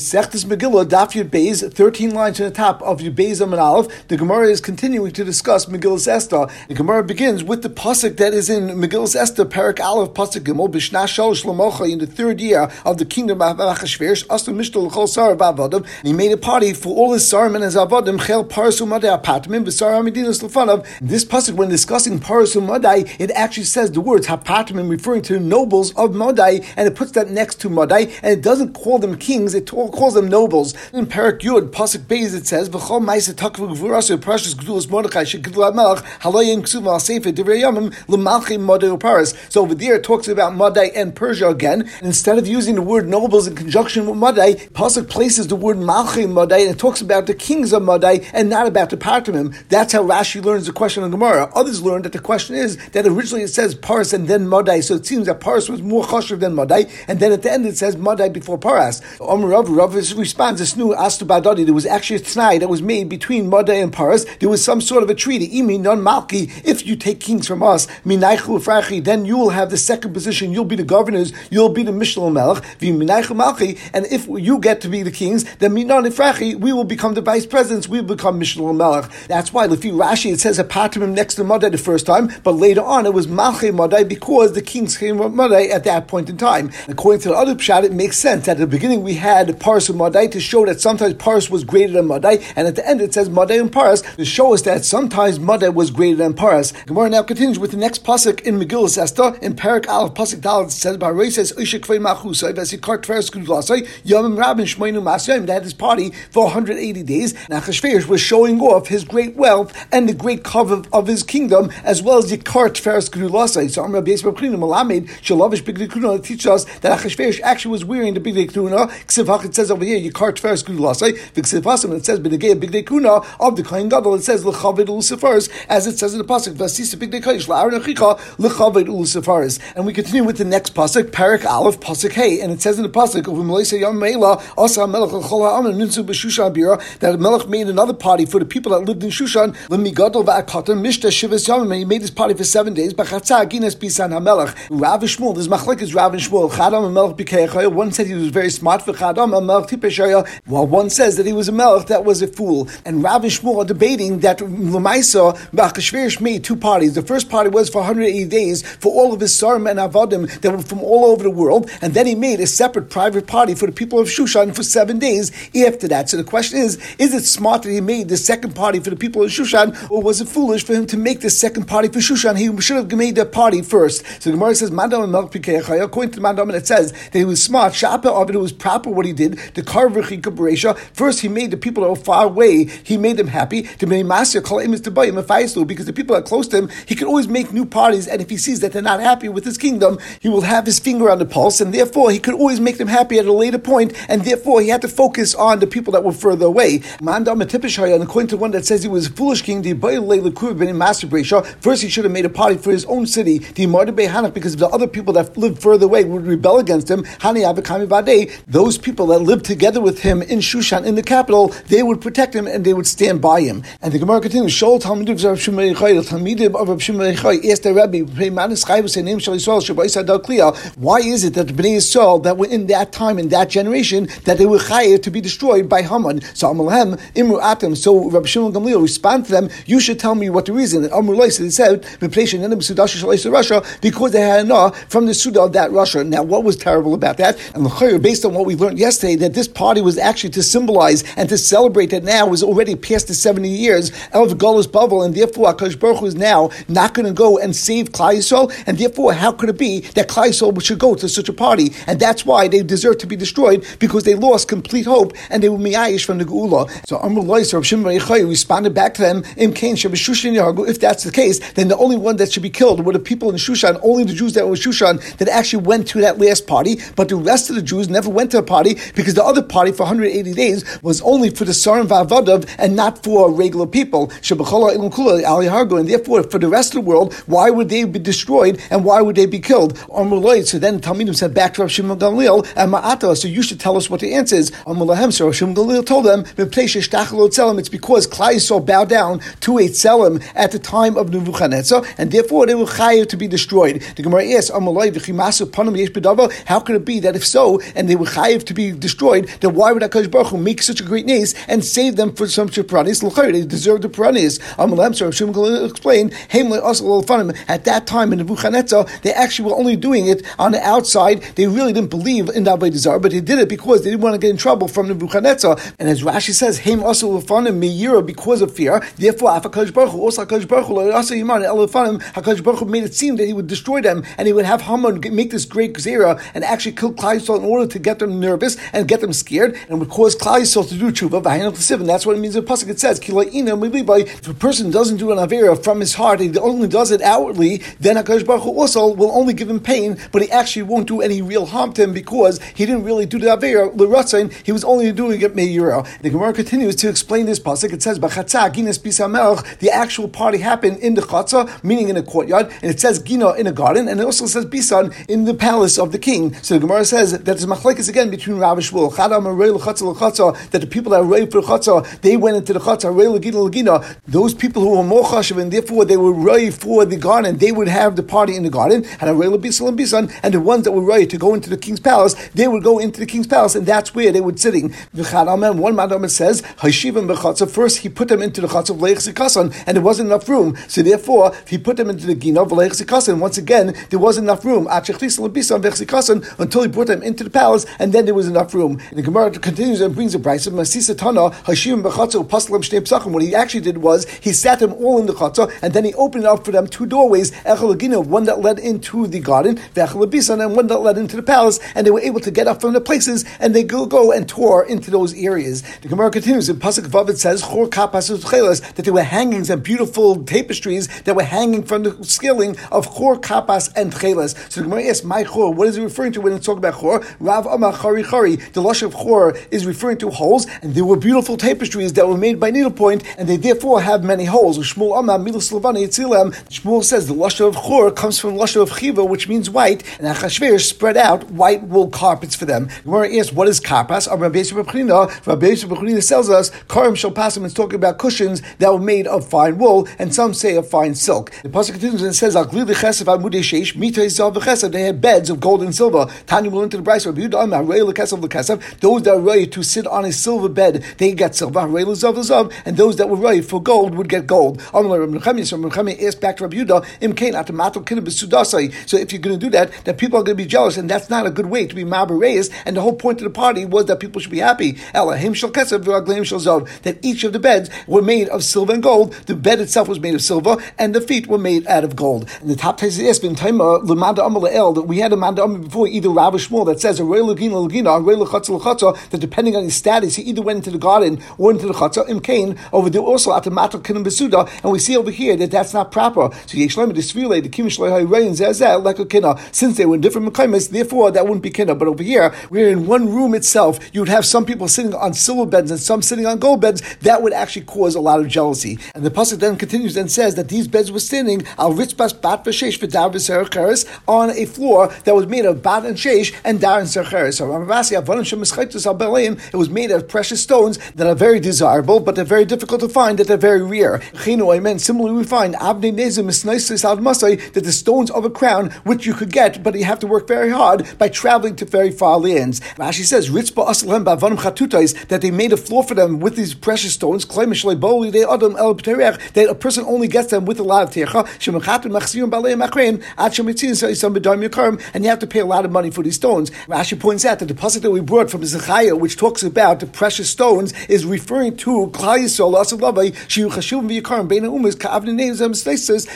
Sechtes Megillah, Daf Yud Beis, 13 lines to the top of Yud Beis Amid Aleph, the Gemara is continuing to discuss Megillas Esther. The Gemara begins with the pasuk that is in Megillas Esther, Parak Aleph, pasuk Gimel, B'Shna Shalosh in the third year of the kingdom of Achashverosh, Astu Mishtal L'chol Sar Ba'avadim, and he made a party for all his Sarim and his Avadim, Chel Parasu Madai Apatmim, V'Sar HaMedinas L'fanav. This pasuk, when discussing Parasu Madai, it actually says the words Hapatmim, referring to nobles of Madai, and it puts that next to Madai, and it doesn't call them kings, it calls them nobles. In Parak Yud, Pasuk Beis, it says, "V'chol ma'isa takvu gvurasu precious gdulas Mordechai shegdul melech halayim ksuv al sefer divrei yamim l'malchim modei uparis." So over there, it talks about Madai and Persia again. And instead of using the word nobles in conjunction with Madai, Pasuk places the word malchim Madai and it talks about the kings of Madai and not about the Partimim. That's how Rashi learns the question in Gemara. Others learn that the question is that originally it says Paras and then Madai, so it seems that Paras was more chashiv than Madai, and then at the end it says Madai before Paras. Omer Rav, responds, this new Astubadadi, there was actually a tnai that was made between Madai and Paras. There was some sort of a treaty. Imi non malki, if you take kings from us, then you will have the second position. You'll be the governors. You'll be the Mishnah Melech. Minaychu malki, and if you get to be the kings, then minon frachi, we will become the vice presidents. We will become Mishnah Melech. That's why Lefi Rashi it says a patrimim next to Madai the first time, but later on it was malchi Madai because the kings came from Madai at that point in time. According to the other pshat, it makes sense. At the beginning we had Paras and Madai to show that sometimes Paras was greater than Madai, and at the end it says Madai and Paras to show us that sometimes Madai was greater than Paras. Gemara now continues with the next pasuk in Megillah Esther in Parak Aleph pasuk it says Baray says Ishik Kvei Machusay Vesikart Tveres Kudlasay Yomim Rabin Shmoinu Masayim. Had his party for 180 days. Now Achashverosh was showing off his great wealth and the great cover of his kingdom as well as Yikart Tveres Kudlasay. So Amr Beis Babchina Malamed Shalavish Big Kuna teaches us that Achashverosh actually was wearing the Big Kuna. It says over here Yikart Tveres Kudlasay. V'Ksivasim it says B'Negei Big Kuna of the Kohen Gadol. It says L'Chavid Ulusifaris as it says in the pasuk Vasisa Big Kodesh La'aron Achicha L'Chavid Ulusifaris. And we continue with the next pasuk Parak Aleph pasuk Hey, and it says in the pasuk of Melisa Yom Meila Asa Melech L'Chol Ha'amen Nunsu B'Shushan Bira that Melech made another party for the people that lived in Shushan L'Migadol Va'akatan Mishta Shivas Yom and he made this party for seven days B'Chatza Gines Bisan HaMelech Rav Shmuel this Machlek is Rav Shmuel Chadam and Melech B'Keichaya one said he was very smart for Chadam and while one says that he was a Melech that was a fool. And Rav and Shmuel are debating that Lamaisa B'Achashverosh made two parties. The first party was for 180 days for all of his Sarim and Avadim that were from all over the world. And then he made a separate private party for the people of Shushan for seven days after that. So the question is is it smart that he made the second party for the people of Shushan or was it foolish for him to make the second party for Shushan? He should have made the party first. So the Gemara says according to Mandam it says that he was smart. It was proper what he did the Karvachi Kabresha first he made the people that were far away he made them happy. Call him to buy him a Faislu because the people that are close to him he can always make new parties. And if he sees that they're not happy with his kingdom he will have his finger on the pulse. And therefore he could always make them happy at a later point. And therefore he had to focus on the people that were further away. And according to one that says he was a foolish king the first he should have made a party for his own city the because the other people that lived further away would rebel against him. Those people that lived together with him in Shushan in the capital they would protect him and they would stand by him. And the Gemara continues Shol Talmidim of Rav Shimon Talmidim of Rav Shimon asked the Rabbi why is it that the Bnei Yisrael that were in that time in that generation that they were chayav to be destroyed by Haman? So Amalahem Imru Atam so Rabbi Shimon Gamliel respond to them you should tell me what the reason. And Amr Lois they said Russia because they had enough from the Suda of that rasha. Now what was terrible about that? And based on what we learned yesterday that this party was actually to symbolize and to celebrate that now was already past the 70 years of Golos Bavel, and therefore Akash Baruch Hu is now not going to go and save Klal Yisrael, and therefore how could it be that Klal Yisrael should go to such a party? And that's why they deserve to be destroyed, because they lost complete hope, and they were miyayish from the Geula. So Amr Lois, Rav Shimon responded back to them, Im Kain Shushan if that's the case, then the only one that should be killed were the people in Shushan, only the Jews that were in Shushan that actually went to that last party, but the rest of the Jews never went to a party because the other party for 180 days was only for the Sarim Vavadav and not for regular people. And therefore, for the rest of the world, why would they be destroyed and why would they be killed? So then Talmidim said back to Rav Shimon Gamliel, and Ma'ata, so you should tell us what the answer is. So Rav Shimon Gamliel told them, it's because Klai saw bow down to a Tzelem at the time of Nebuchadnezzar, and therefore they were chayav to be destroyed. The Gemara asks, how could it be that if so, and they were chayav to be destroyed, destroyed, then why would Hakadosh Baruch make such a great nace and save them for some piranhas? They deserve the piranhas. Amalam so Hashem will explain. At that time in Nebuchadnezzar, they actually were only doing it on the outside. They really didn't believe in the Avodah but they did it because they didn't want to get in trouble from Nebuchadnezzar. And as Rashi says, Haim also lefanim miyira because of fear. Therefore, Hakadosh Baruch also Hakadosh Baruch also Yiman Elefanim, Hakadosh Baruch made it seem that he would destroy them and he would have Haman make this great gzera and actually kill Yisrael in order to get them nervous and get them scared and would cause Klal Yisrael to do tshuva. And that's what it means in the Pasuk. It says, if a person doesn't do an avera from his heart, he only does it outwardly, then Hakadosh Baruch Hu also will only give him pain, but he actually won't do any real harm to him because he didn't really do the avera l'ratzain. He was only doing it me'yira. The Gemara continues to explain this pasuk. It says. The actual party happened in the chatzah, meaning in a courtyard, and it says gina in a garden, and it also says bisan in the palace of the king. So the Gemara says that there's machlekes again between Rav Shmuel. That the people that were for chatzah, they went into the chatzah. Those people who were more chashav, and therefore they were ready for the garden, they would have the party in the garden, and a bisan and bisan, and the ones that were ready to go into the king's palace, they would go into the king's palace, and that's where they would sitting. One madam says, First, he put them into the chatzah of Leich and there wasn't enough room. So therefore, he put them into the gina of Leich Once again, there wasn't enough room until he brought them into the palace, and then there was enough room. And the Gemara continues and brings a price of Masisa Tana, Hashivim Bechatza, Paslam Shnei Psachim. What he actually did was, he sat them all in the chatzah, and then he opened up for them two doorways, Echel one that led into the garden, Vechel and one that led into the palace, and they were able to get up from the places, and they go, go and tour into those areas. The Gemara continues in Pasuk Vav. It says Chor that there were hangings and beautiful tapestries that were hanging from the skilling of Chor Kapas and Chelas. So the Gemara asks, "My Chor, what is it referring to when it's talking about Chor?" Rav Amar Chari Chari. The lush of Chor is referring to holes, and there were beautiful tapestries that were made by needlepoint, and they therefore have many holes. Shmuel says the lush of Chor comes from lush of Chiva, which means white, and Achashverosh spread out white wool carpets for them. The Gemara asks, "What is Kapas?" Rabbi Yisrael tells us Karim Shal Pasim is talking about cushions that were made of fine wool, and some say of fine silk. The pasuk continues and says, They had beds of gold and silver. Tanya will into the Bryce. Those that are ready to sit on a silver bed, they get silver. And those that were ready for gold would get gold. So back to Rabbi Yudah, So if you're going to do that, then people are going to be jealous, and that's not a good way to be mabareis. And the whole point of the party was that people should be happy. That each of the beds were made of silver and gold. The bed itself was made of silver, and the feet were made out of gold. And the top is been time that we had a manda before either Rabbi Shmuel that says that depending on his status, he either went into the garden or into the chatzah. Im Kain over there also at the matal kinim besuda, and we see over here that that's not proper. So Yeshlam the Kim since they were in different mekaymes, therefore that wouldn't be kinna. But over here, we're in one room itself. You would have some people sitting on silver beds and some sitting on gold beds. That would actually cause a lot of jealousy. And the pasuk then continues and says that these beds were standing al ritzbas bat v'sheish v'dar on a floor that was made of bat and sheish and dar and sercheres. So it was made of precious stones that are very desirable, but they're very difficult to find. That they're very rare. Similarly, we find that the stones of a crown which you could get, but you have to work very hard by traveling to very far lands. Rashi says, that they made a floor for them with these precious stones, that a person only gets them with a lot of techa, and you have to pay a lot of money for these stones. Rashi points out that the pasuk that we brought from Zechariah, which talks about the precious stones, is referring to Klal Yisrael,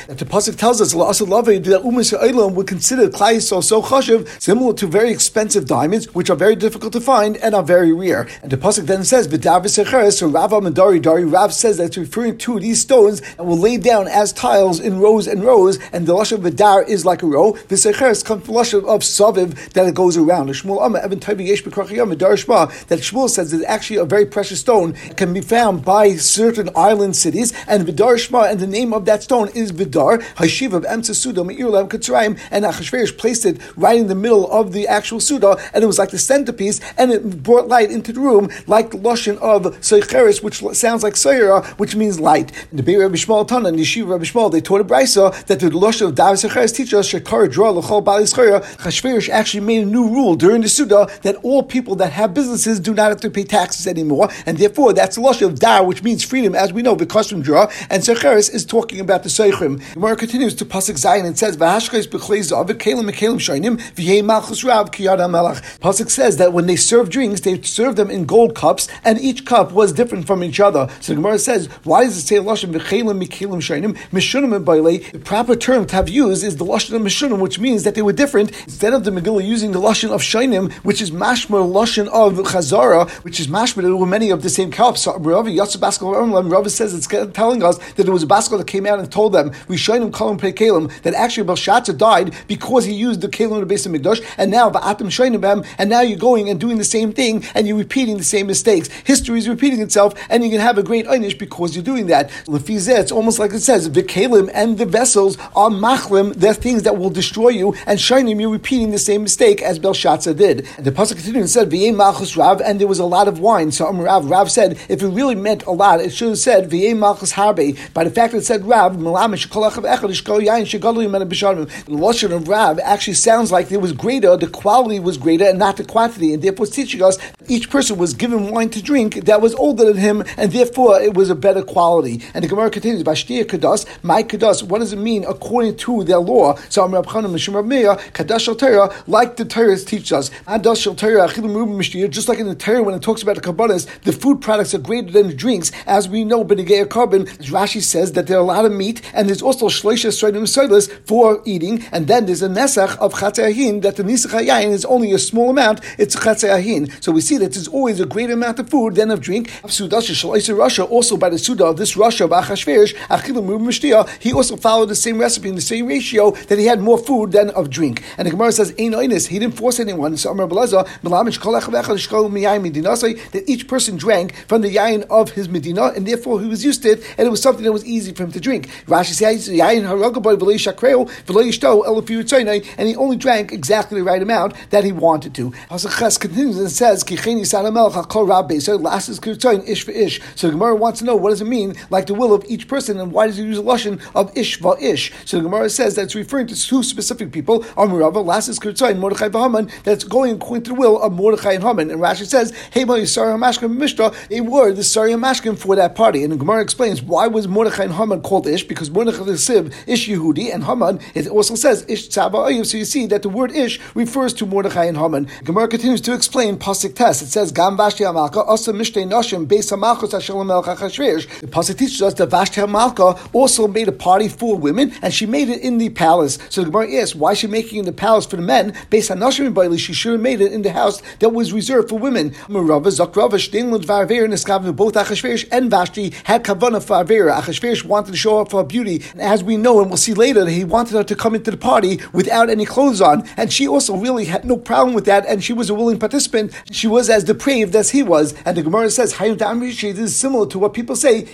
that the pasuk tells us that Umas would consider Klal so chashiv, similar to very expensive diamonds, which are very difficult to find and are very rare. And the pasuk then says, so Rav Amadari Dari Rav says that it's referring to these stones and were laid down as tiles in rows and rows, and the lashon Vidar is like a row. The Secheres comes from lashon of Saviv that it goes around. Shmuel Amma Evan Yesh that Shmuel says is actually a very precious stone. Can be found by certain island cities, and Vidar Shma, and the name of that stone is Vidar, Hashiv of Emsa Suda, Me'irlam Katzraim, and Achashverosh placed it right in the middle of the actual Suda, and it was like the centerpiece, and it brought light into the room, like the lashon of Seicheres, which sounds like Seira, which means light. The Beir Rabbi Tana and Yeshiva Rabbi Shmuel, they taught a brisa that the lashon of David Seicheres teaches us Shekar Draw L'Chol actually made a new rule during the Suda that all all people that have businesses do not have to pay taxes anymore, and therefore that's the lashon of dar, which means freedom, as we know, because from draw. And Secheres is talking about the Seichrim. Gemara continues to pasuk Zion and says, "V'hashkais b'chleizav v'kelim v'kelim shaynim v'yei malchus rav kiyad melach." Pasuk says that when they serve drinks, they serve them in gold cups, and each cup was different from each other. So the Gemara says, why does it say lashon v'chelim v'kelim shaynim mishunim and The proper term to have used is the lashon of mishunim, which means that they were different. Instead of the Megillah using the lashon of shaynim, which is mashmer lashon of chazara, which is mashmer, there were many of the same cups. So Rav Rav says it's telling us that there was a bas kol that came out and told them we shaynim kalim pre kalim that actually Belshazzar died because he used the kalim to base of Mikdash, and now va'atim shaynim and now you're going and doing the same thing and you're repeating the same mistakes. History is repeating itself, and you can have a great einish because you're doing that. Lefizeh, it's almost like it says the kalim and the vessels are machlim. They're things that will destroy you, and shaynim you're repeating the same mistake as Belshazzar did. And the pasuk continued and said v'yei malchus rav, and there was a lot of wine. So um, Rav Rav said if it really meant a lot, it should have said v'yei malchus harbe. By the fact that it said Rav, the lashon of Rav actually sounds like it was greater, the quality was greater, and not the quantity, and therefore it's teaching us each person was given wine to drink that was older than him, and therefore it was a better quality. And the Gemara continues, Bashtia Kadas, my Kadas, what does it mean according to their law? So Amr Abchanan Mishum Rabmeya, Kadash like the Torah teaches us, Adash al Torah, just like in the Torah when it talks about the Kabbalas, the food products are greater than the drinks, as we know, Benegay carbon, Rashi says that there are a lot of meat, and there's also Shleisha Sreidim Soilis for eating, and then there's a Nesach of Chatzayahin, that the Nisach Hayayin is only a small amount, it's Chatzayahin. So we see that there's always a greater amount of food than of drink. Russia, also by the Suda of this rasha of Achashverosh, he also followed the same recipe in the same ratio that he had more food than of drink. And the Gemara says, he didn't force anyone. So that each person drank from the yain of his Medina, and therefore he was used to it, and it was something that was easy for him to drink. Rashi says, and he only drank exactly the right amount that he wanted to. Pasach continues and says, ish for ish. So the Gemara wants to know what does it mean, like the will of each person, and why does he use a lashon of ish va ish? So the Gemara says that it's referring to two specific people, Amurava, Lasses Kirtzain, Mordechai Vahaman, that's going according to the will of Mordechai and Haman. And Rashi says, Hey, Yisari Hamashkim Mishra, they were the Sari Hamashkim for that party. And the Gemara explains why was Mordechai and Haman called ish? Because Mordechai is Siv, ish Yehudi, and Haman, it also says ish Tzava So you see that the word ish refers to Mordechai and Haman. Gemara continues to explain Pasik Test. It says, Gam Vashti Amalka, Asa Mishtei Noshim, Beis HaMalchus Hashem. The Pasuk teaches us that Vashti Amalka also made a party for women, and she made it in the palace. So the Gemara asks, why is she making it in the palace for the men? Based on Noshim Bailey, she should have made it in the house that was reserved for women. Merava, Zakrava, Shtein Varver, and Eskav, both Achashverosh and Vashti had Kavana for Avera. Achashverosh wanted to show off her beauty, and as we know, and we'll see later, he wanted her to come into the party without any clothes on, and she also really had no problem with that, and she was a willing participant. She was as depraved as he was, and the Gemara says, this is similar to what people say,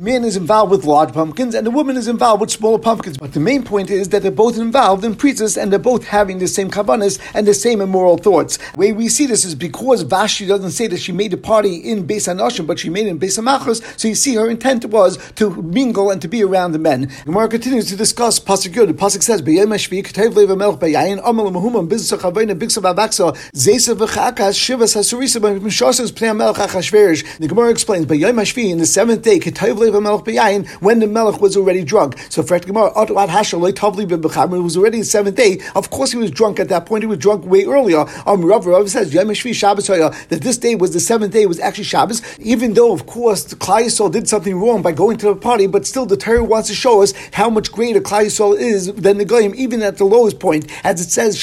man is involved with large pumpkins and the woman is involved with smaller pumpkins. But the main point is that they're both involved in preachers and they're both having the same kavanas and the same immoral thoughts. The way we see this is because Vashti doesn't say that she made a party in Beis Hanoshim, but she made it in Beis Hamachos, so you see her intent was to mingle and to be around the men. Gemara continues to discuss Pasuk Yud. The Pasuk says, B'yem Hashvi, K'tev Lev HaMelech B'yayin, Amal Mahumam, Bizsa Chavayna, Biksa Vavaksa, Zesa V'chakas, Shivas HaSurisa, B'mishosas Pnei HaMelech HaChashverosh. The Gemara explains, B'yem Hashvi, in the seventh day, K'tev Lev HaMelech B'yayin, when the Melech was already drunk. So for Gemara, Otwat Hashal, Loi Tavli was already the seventh day. Of course he was drunk at that point. He was drunk way earlier. Um, Rav, Rav says, Yom Shabbos that this day was the seventh day, it was actually Shabbos, even though, of course, the Klal Yisrael did something wrong by going to the party, but still the Torah wants to show us how much greater Klal Yisrael is than the Goyim, even at the lowest point, as it says,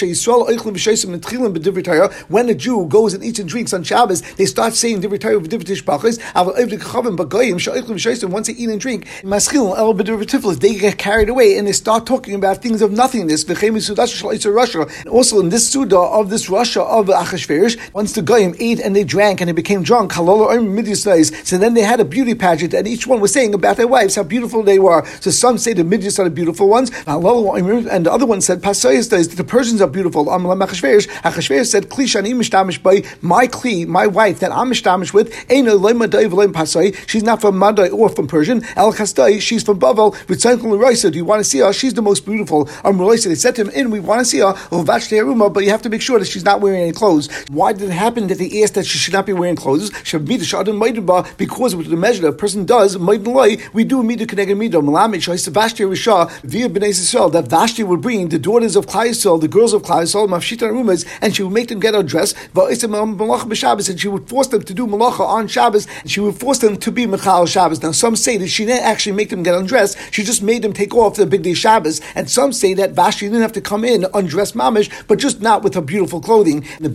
when a Jew goes and eats and drinks on Shabbos, they start saying Goyim, once they eat and drink, they get carried away and they start talking about things of nothingness. And also in this Suda of this rasha of Achashverosh, once the Goyim ate and they drank and they became drunk, so then they had a beauty pageant and each one was saying about their wives how beautiful they were. So some say the Medians are the beautiful ones, and the other one said, the Persians are beautiful. Achashverosh said, my kli, my wife that I'm mishtamish with, she's not from Madai or from Persian. El she's from Bavel. Do you want to see her? She's the most beautiful. They said to him, in we want to see her, but you have have to make sure that she's not wearing any clothes. Why did it happen that they asked that she should not be wearing clothes? Because with the measure that a person does, we do midah connected midah. Malamed Vashti Risha via Bnei Yisrael that Vashti would bring the daughters of Klal Yisrael, the girls of Klal Yisrael, Mafshita Rumas, and she would make them get undressed. And she would force them to do malacha on Shabbos, and she would force them to be Michal Shabbos. Now some say that she didn't actually make them get undressed; she just made them take off the big day Shabbos. And some say that Vashti didn't have to come in undressed mamish, but just not with her beautiful clothing. The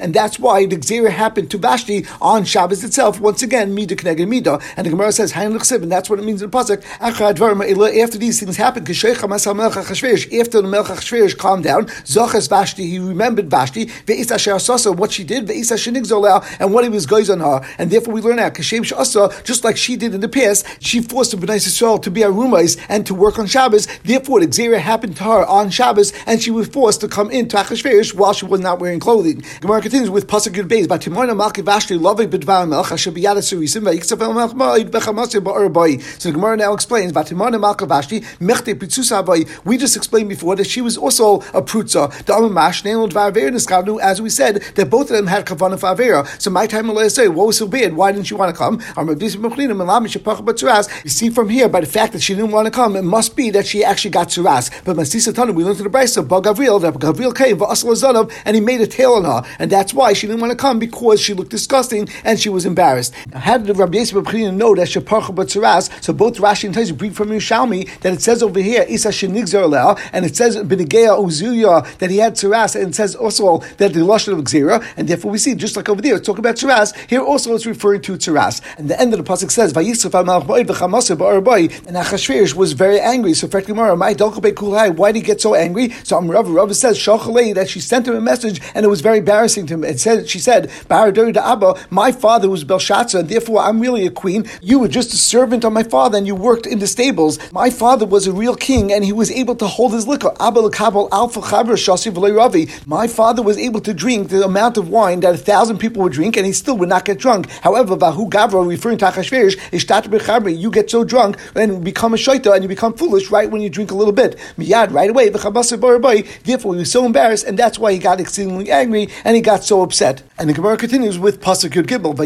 and that's why the Xera happened to Vashti on Shabbos itself. Once again, Midah Kneged Midah, and the Gemara says and that's what it means in the pasuk. After these things happened, after the Melech Achashverosh calmed down, Zochas Vashti, he remembered Vashti, Ve'is Asher what she did, Ve'is Zolel, and what he was goes on her, and therefore we learn out Kashem Shasa, just like she did in the past, she forced the Bnei Yisrael to be Arumais and to work on Shabbos. Therefore, the Xera happened to her on Shabbos, and she was forced to come into Achashverosh while she was not wearing clothing. Gemara continues with Pasuk Yud Beis, Batimona Malki Vashti, Loving Bidvar Melch, Asher Biyad Surisim, Ve'iksav El Melch Ma'id Bechamasir Ba'ar So the Gemara now explains, Batimona Malka Vashti, Mechte Pitzusa We just explained before that she was also a prutza. The Amamash, Neil Dvar as we said, that both of them had Kavanah Favera. So my time will say, what was so bad? Why didn't she want to come? You see from here, by the fact that she didn't want to come, it must be that she actually got Tzuras. But Masisa Tanu, we learned to the Brisa, Gavril, that Gavril came, and he made a tail on her. And that's why she didn't want to come because she looked disgusting and she was embarrassed. How did Rabbi Yisrael know that Sheparcha Batzuras? So both Rashi and Taizu bring from Yerushalmi that it says over here, Isa Shenigzer and it says Benegea Uzuya that he had Tzuras, and it says also that the Lashon of Xera, and therefore we see, just like over there, it's talking about Tzuras, here also it's referring to Tzuras. And the end of the Pasuk says, Vayisraf and Achashverosh was very angry. So, Fakimara, my dogai, why did he get so angry? So, Rav Rav says, that she sent him a message and it was very embarrassing to him. It said, she said, my father was Belshazzar, and therefore I'm really a queen. You were just a servant of my father and you worked in the stables. My father was a real king and he was able to hold his liquor. Abba Kabal Alpha Chabra Shasi Ravi. My father was able to drink the amount of wine that a thousand people would drink and he still would not get drunk. However, Vahu Gavra, referring to Achashverosh, you get so drunk and become a shaita and you become foolish right when you drink a little bit. Miyad, right away. Therefore, he was so embarrassed and that's why he got exceedingly angry and he got so upset. And the Gemara continues with Pasuk Yud Gimel.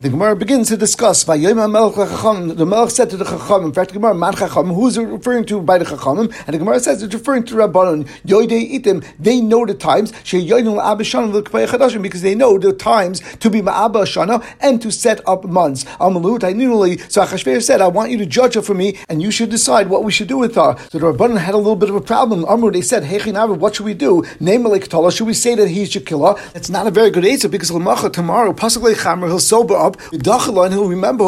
The Gemara begins to discuss. The Melech said to the Chachamim. In fact, the Gemara Man Chachamim. Who is it referring to by the Chachamim? And the Gemara says it's referring to Rabbanon. Itim. They know the times. Because they know the times to be Ma'aba Shana and to set up months. So Achashverosh said, I want you to judge her for me, and you should decide what we should do with her. So the Rabbanon had a little bit of a problem. Amru, they said, Hey what should we do? Name Katola, should we say that he's her? It's not a very good answer because Lamacha tomorrow, Pasuk Chamer, he'll sober up, and he'll remember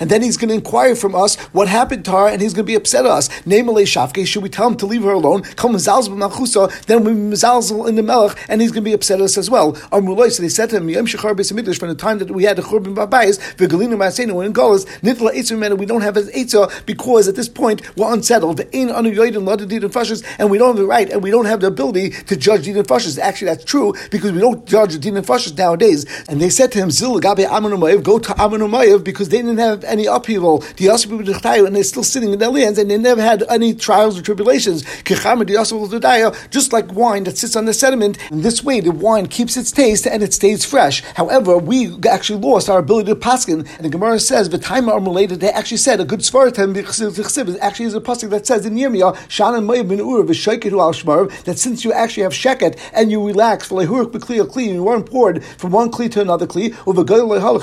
and then he's going to inquire from us what happened to her, and he's going to be upset at us. Name Shafke, should we tell him to leave her alone? Come then we Mazalzel in the Melech, and he's going to be upset at us as well. Amruloi, so they said to him, Yom Shechar from the time that we had the Churban Babayis, Vigalinu Masenu, and Golas, Nitla Eitzah we don't have an Eitzah because at this point we're unsettled. And and we don't have the right, and we don't have the ability to judge Din and Fashis. Actually, that's true because we don't judge Din and Fashis nowadays. And they said to him, Zil Gabe Amanu go to Amanu because they didn't have any upheaval. The and they're still sitting in their lands, and they never had any trials or tribulations. Just like wine that sits on the sediment, in this way the wine keeps its taste and it stays fresh. However, we actually lost our ability to paskin, and the Gemara says the time are related. They actually said a good actually is a pasuk that says in Yirmiyah, Shannon Mayav bin Ur al that since you actually have sheket and you relax for lehurk b'kli kli, and you weren't poured from one kli to another kli, or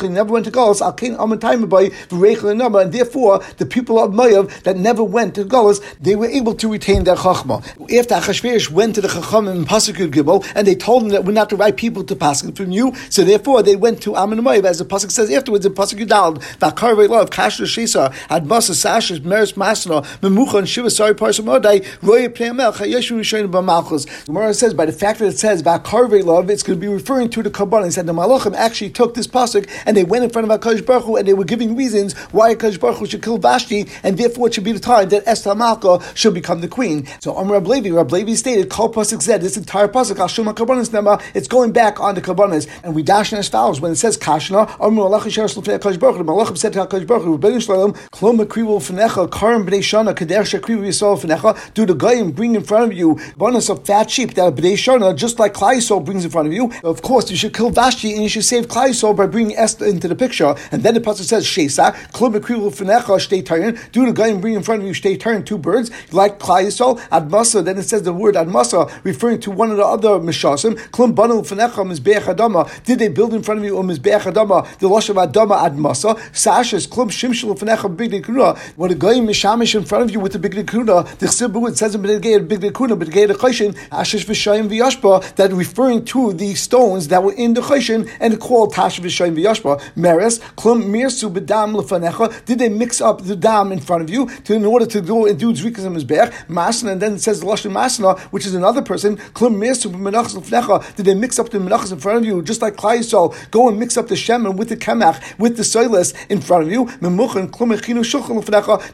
you never went to Galus, al kain amatayim by the rehul and therefore the people of Mayav that never went to Galus, they were able to retain their chachma. After Achashverosh went to the chacham in Pasuk Gimel, and they told them that we're not the right people to pass from you, so therefore they went to Amun Mayav, as the Pasuk says afterwards in Pasuk Yudal, Vakarve Love, Kashra Shisa, Admasa Sashas, Meres Masna, Memucha, and Shiva Sari Parsam Odai, oh, Roya Pnei Chayeshu Rishon B'Malchus. Gemara says by the fact that it says Vakarve Love, it's going to be referring to the Kabbalah. He said the Malachim actually took this Pasuk and they went in front of Hakadosh Baruch Hu and they were giving reasons why Hakadosh Baruch Hu should kill Vashti, and therefore it should be the time that Esther Malka should become the queen. So Amr Rab Levi, Rab stated, Kol Pasuk said this entire Pasuk Al Kabbanis Nema, it's going back on the Kabbanis, and we dash as follows when it says Kashna Amr Allah Hakadosh Baruch the Malachim said to Hakadosh Baruch Hu, Rebbeinu Shalom, Klom karim b'nei shana yisrael. Do the goyim bring in front of you bonus of fat sheep that b'nei shana, just like Klal Yisrael brings in front of you. Of course, you should kill Vashti and you should save Klal Yisrael by bringing Esther into the picture. And then the pasuk says shesa klub krivu fenecha shtei tayin. Do the goyim bring in front of you shtei tayin two birds like Klal Yisrael admasa. Then it says the word admasa referring to one of the other mishasim. Klum banu fenecha mizbeach adama. Did they build in front of you a mizbeach adama? The lashon adama admasa. Sashas klum shimshul fenecha big kuna. When a guy mishamish in front of you with the big kuna, the chsibu it says in big big kuna, but the chayshin ashish v'shayim v'yashba that referring to the stones that were in the chayshin and called tash v'shayim v'yashba. Meres klum mirsu b'dam lefanecha. Did they mix up the dam in front of you to in order to go and do zrikas and mizbeach masna? And then it says lashon masna, which is another person. Klum mirsu b'menachas lefanecha. Did they mix up the menachas in front of you just like Klal Yisrael? Go and mix up the shemen with the kemach with the soilis in front of you.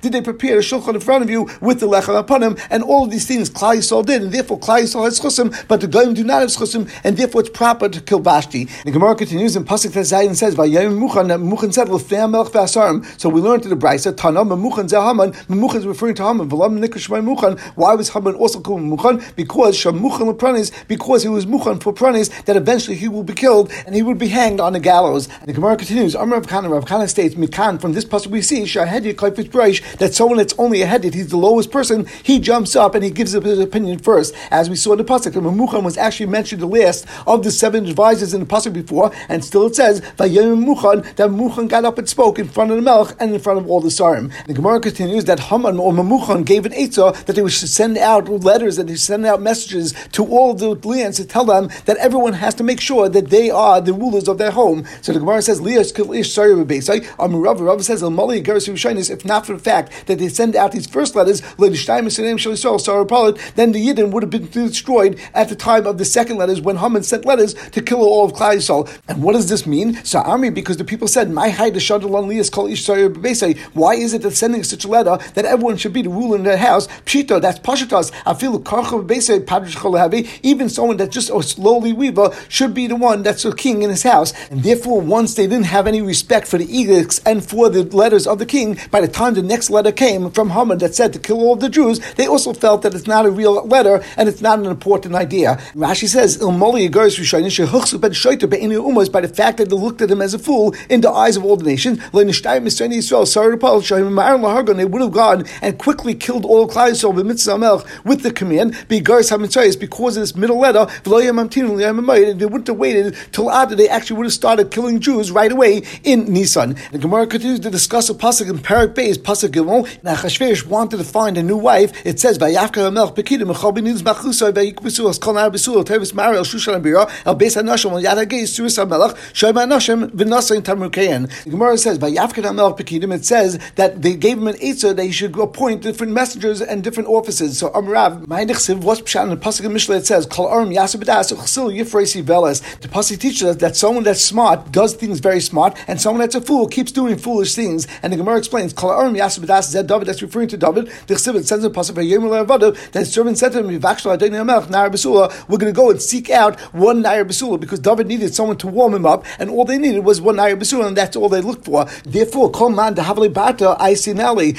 Did they prepare a shulchan in front of you with the lechem upon him? And all of these things Klal Yisrael did, and therefore Klal Yisrael has chusim, but the goyim do not have chusim, and therefore it's proper to kill Vashti. The Gemara continues in pasuk Tezayin says, "Vayayim Muchan." Muchan said, "L'fei melech v'asarim." So we learned to the brisa Tana Memuchan Zehaman. Memuchan is referring to Haman. V'lam nikush Muchan. Why was Haman also called Muchan? Because Shamuchan lepranis. Because he was Muchan for pranis that eventually he will be killed and he would be hanged on a gallows. And the Gemara continues. Amar Rav Kana. Rav Kana states, "Mikan." From this pasuk we see Shahedi Kaifis Braish that someone that's only a headed, he's the lowest person. He jumps up and he gives up his opinion first, as we saw in the pasuk. And Memuchan was actually mentioned the last of the seven advisors in the pasuk before, and still it says Muchan that Muchan got up and spoke in front of the Melch and in front of all the Sarim. The Gemara continues that Haman or Memuchan gave an Eitzah that they should send out letters, that they send out messages to all the lands to tell them that everyone has to make sure that they are the rulers of their home. So the Gemara says, Sarah Rav says, if not for the fact that they send out these first letters, then the Yidden would have been destroyed at the time of the second letters when Haman sent letters to kill all of Klal Yisrael. And what does this mean? So army, because the people said, My the Why is it that sending such a letter that everyone should be the ruler in their house? Pshita, that's Pashatas. I feel even someone that's just oh, a slowly weaver should be the one that's a king in his house. And therefore, once they didn't have any respect for the edicts and for the letters of the king, by the time the next letter came from Haman that said to kill all the Jews, they also felt that it's not a real letter and it's not an important idea. Rashi says, by the fact that they looked at him as a fool in the eyes of all the nations, they would have gone and quickly killed all Klai with the command, because of this middle letter, they wouldn't have waited till after they actually would have started killing Jews right away in Nisan. The Gemara continues to discuss a pasuk in Parak Beis, pasuk Gimel. Now Chashverosh wanted to find a new wife. It says, "Vayafka Hamelch Bekidim Mechabi Nidus Machusay Vayikbesul As Kol Nar Besul Tevis Mari El Shushan El Beis Hanashim El Yad Suris Hamelch Shoyim Hanashim V'Nasayin Tamukein." The Gemara says, "Vayafka Hamelch Bekidim." It says that they gave him an answer that he should appoint different messengers and different offices. So Amrav, Ma'inichsiv, what's Pshat in the pasuk Mishle? It says, "Kol Arim Yasib B'Das Uchsil Yifreisi Velas." The pasuk teaches us that someone that's smart does things very smart, and someone that's a fool keeps doing foolish things. And the Gemara explains, Kol Arim Yasib B'das Zed David. That's referring to David. The Chesed says in pasuk that servant said to him, "We're going to go and seek out one Nair Basula because David needed someone to warm him up, and all they needed was one Nair Basula, and that's all they looked for. Therefore, Kol Man Dehavli Bata.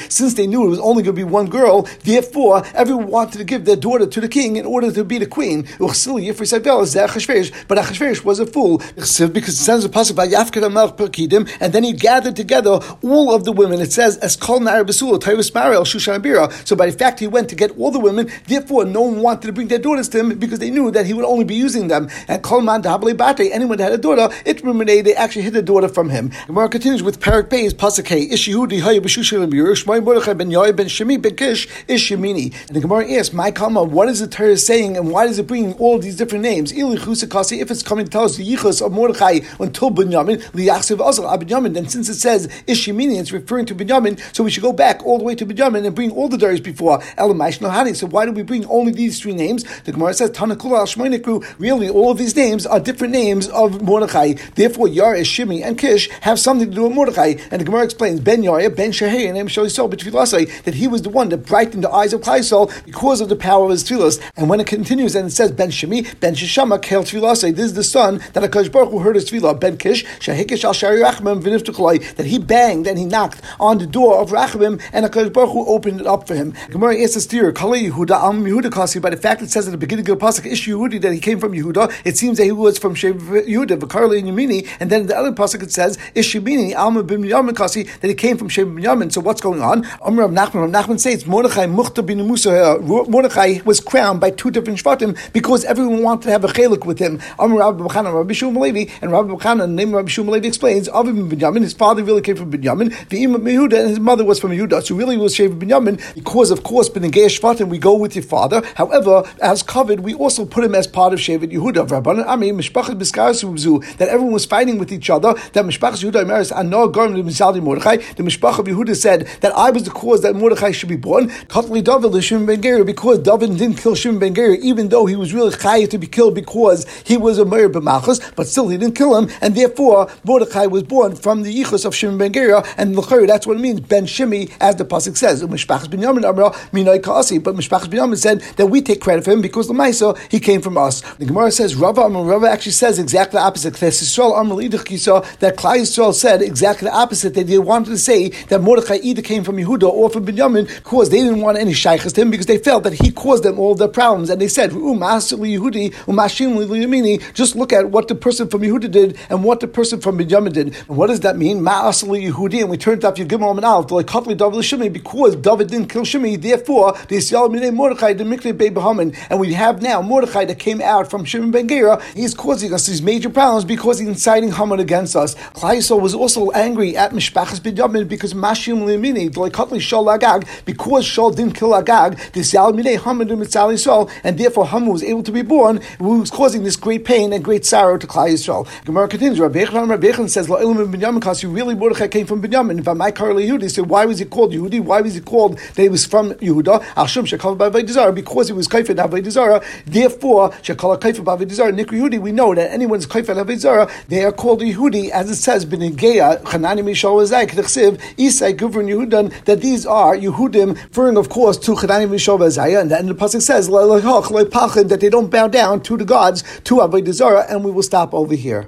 Since they knew it was only going to be one girl, therefore everyone wanted to give their daughter to the king in order to be the queen. But Achashverosh was a fool because it says a pasuk by Melch Perkidim, and then he gathered together all of the women. It says as Kol Nair Basula Tyrus Mariel Shushan Bira. So by the fact he went to get all the women, therefore no one wanted to bring their daughters to him because they knew that he would only be using them. And Kol Man Bate, anyone that had a daughter, it reminded they actually hid the daughter from him. Gemara continues with Parak Beis pasuk Hey Ishihudi Hayy B'Shushan Bira Shmoy Mordechai Ben Yoy Ben Shemi Ben Kish Ish Yemini. And the Gemara asks, My Kama, what is the Torah saying and why is it bringing all these different names? If it's coming to tell us the Yichus of Mordechai until Binyamin, Liachsev Azal Abinyamin, then since it says Ishimini, it's referring to Binyamin, so we should go back all the way to Binyamin and bring all the Daris before Elamaish Nohani. So why do we bring only these three names? The Gemara says Tanakula Al Really, all of these names are different names of Mordechai. Therefore, Yar, Shimi, and Kish have something to do with Mordechai. And the Gemara explains Ben Yar, Ben Shahei, and Shali Sol, that he was the one that brightened the eyes of Klaisol because of the power of his tefillas. And when it continues and it says Ben Shemi, Ben Shishama, Kel Tfilasai, this is the son that Akash Baruch Hu heard his tefillah, Ben Kish, Shahikish Al Shari Achmem, that he banged and he knocked on the door door of Rachamim, and HaKadosh Baruch Hu opened it up for him. Gemara asks here, Kali Yehuda, Am Yehuda Kasi, by the fact it says at the beginning of the Pasuk, Ish Yehudi, that he came from Yehuda, it seems that he was from Yehuda, Vakarli and Yemini, and then the other Pasuk it says, Ish Yemini, Alma bin Yamin Kasi, that he came from Shev Yamin. So what's going on? Amr of Nachman, Rav Nachman says, Mordechai Muchta bin Musa, uh, Mordechai was crowned by two different Shvatim because everyone wanted to have a chelik with him. Amr Rabbi Bechana, Rabbi Shum Levi, and Rabbi Bechana, the name of Rabbi Shum Levi explains, Avi bin Binyamin, his father really came from Binyamin, V'im Yehuda, his mother was from Yehuda. So really was Shev Binyamin because, of course, Ben Shvatim, we go with your father. However, as covered, we also put him as part of Shevet Yehuda. Rabbanan Ami, Biskaras that everyone was fighting with each other, that Mishpachas Yehuda Imeris, Anor Garm Mizaldi Mordechai, the Mishpach of Yehuda said that I was the cause that Mordechai should be born. Katli David Shimon Ben because David didn't kill Shimon Ben Gera, even though he was really chayav to be killed because he was a Meir B'Malchus, but still he didn't kill him, and therefore Mordechai was born from the Yichus of Shimon Ben Gera, and L'chayr, that's what it means, Ben Shimi, as the Pasuk says. But Mishpachas Ben Yamin said that we take credit for him because the Maisa, he came from us. The Gemara says, Rava Amar, Rava actually says exactly the opposite. That Klal Yisrael said exactly the opposite, that they wanted to say that Mordechai either came from Yehuda or from Binyamin because they didn't want any shaykhs to him because they felt that he caused them all their problems. And they said, just look at what the person from Yehuda did and what the person from Binyamin did. And what does that mean? And we turned up Yagimel and Alf, like David because David didn't kill Shimi, therefore the Yisrael Minei Mordechai, the Mikne Bebahaman, and we have now Mordechai that came out from Shimon Ben Gera, he's causing us these major problems because he's inciting Haman against us. Klaiso was also angry at Mishpachas Binyamin because Mashim Limini, like Kotli Shal Agag, because Shal didn't kill Agag, this Yalmine Haman and Mitzal Yisrael, and therefore Haman was able to be born, who was causing this great pain and great sorrow to Klal Yisrael. Gemara continues, Rabbi Echon says, La'ilim Binyamin you really Mordechai came from Binyamin. If I might call Yehudi, so why was he called Yehudi? Why was he called that he was from Yehuda? Ashum Shekal Bavay because he was Kaifet Avodah Therefore, Shekal Kaifet Bavay Nikri Yehudi, we know that anyone's Kaifet Avodah they are called Yehudi, as it says, Benigeya, Chanani Mishal Wazai, K'chsiv, Isai, Guvern Yehudan, that these are Yehudim, referring, of course, to Chanani Mishal Wazai, and then the Pasuk says, that they don't bow down to the gods, to Avodah and we will stop over here.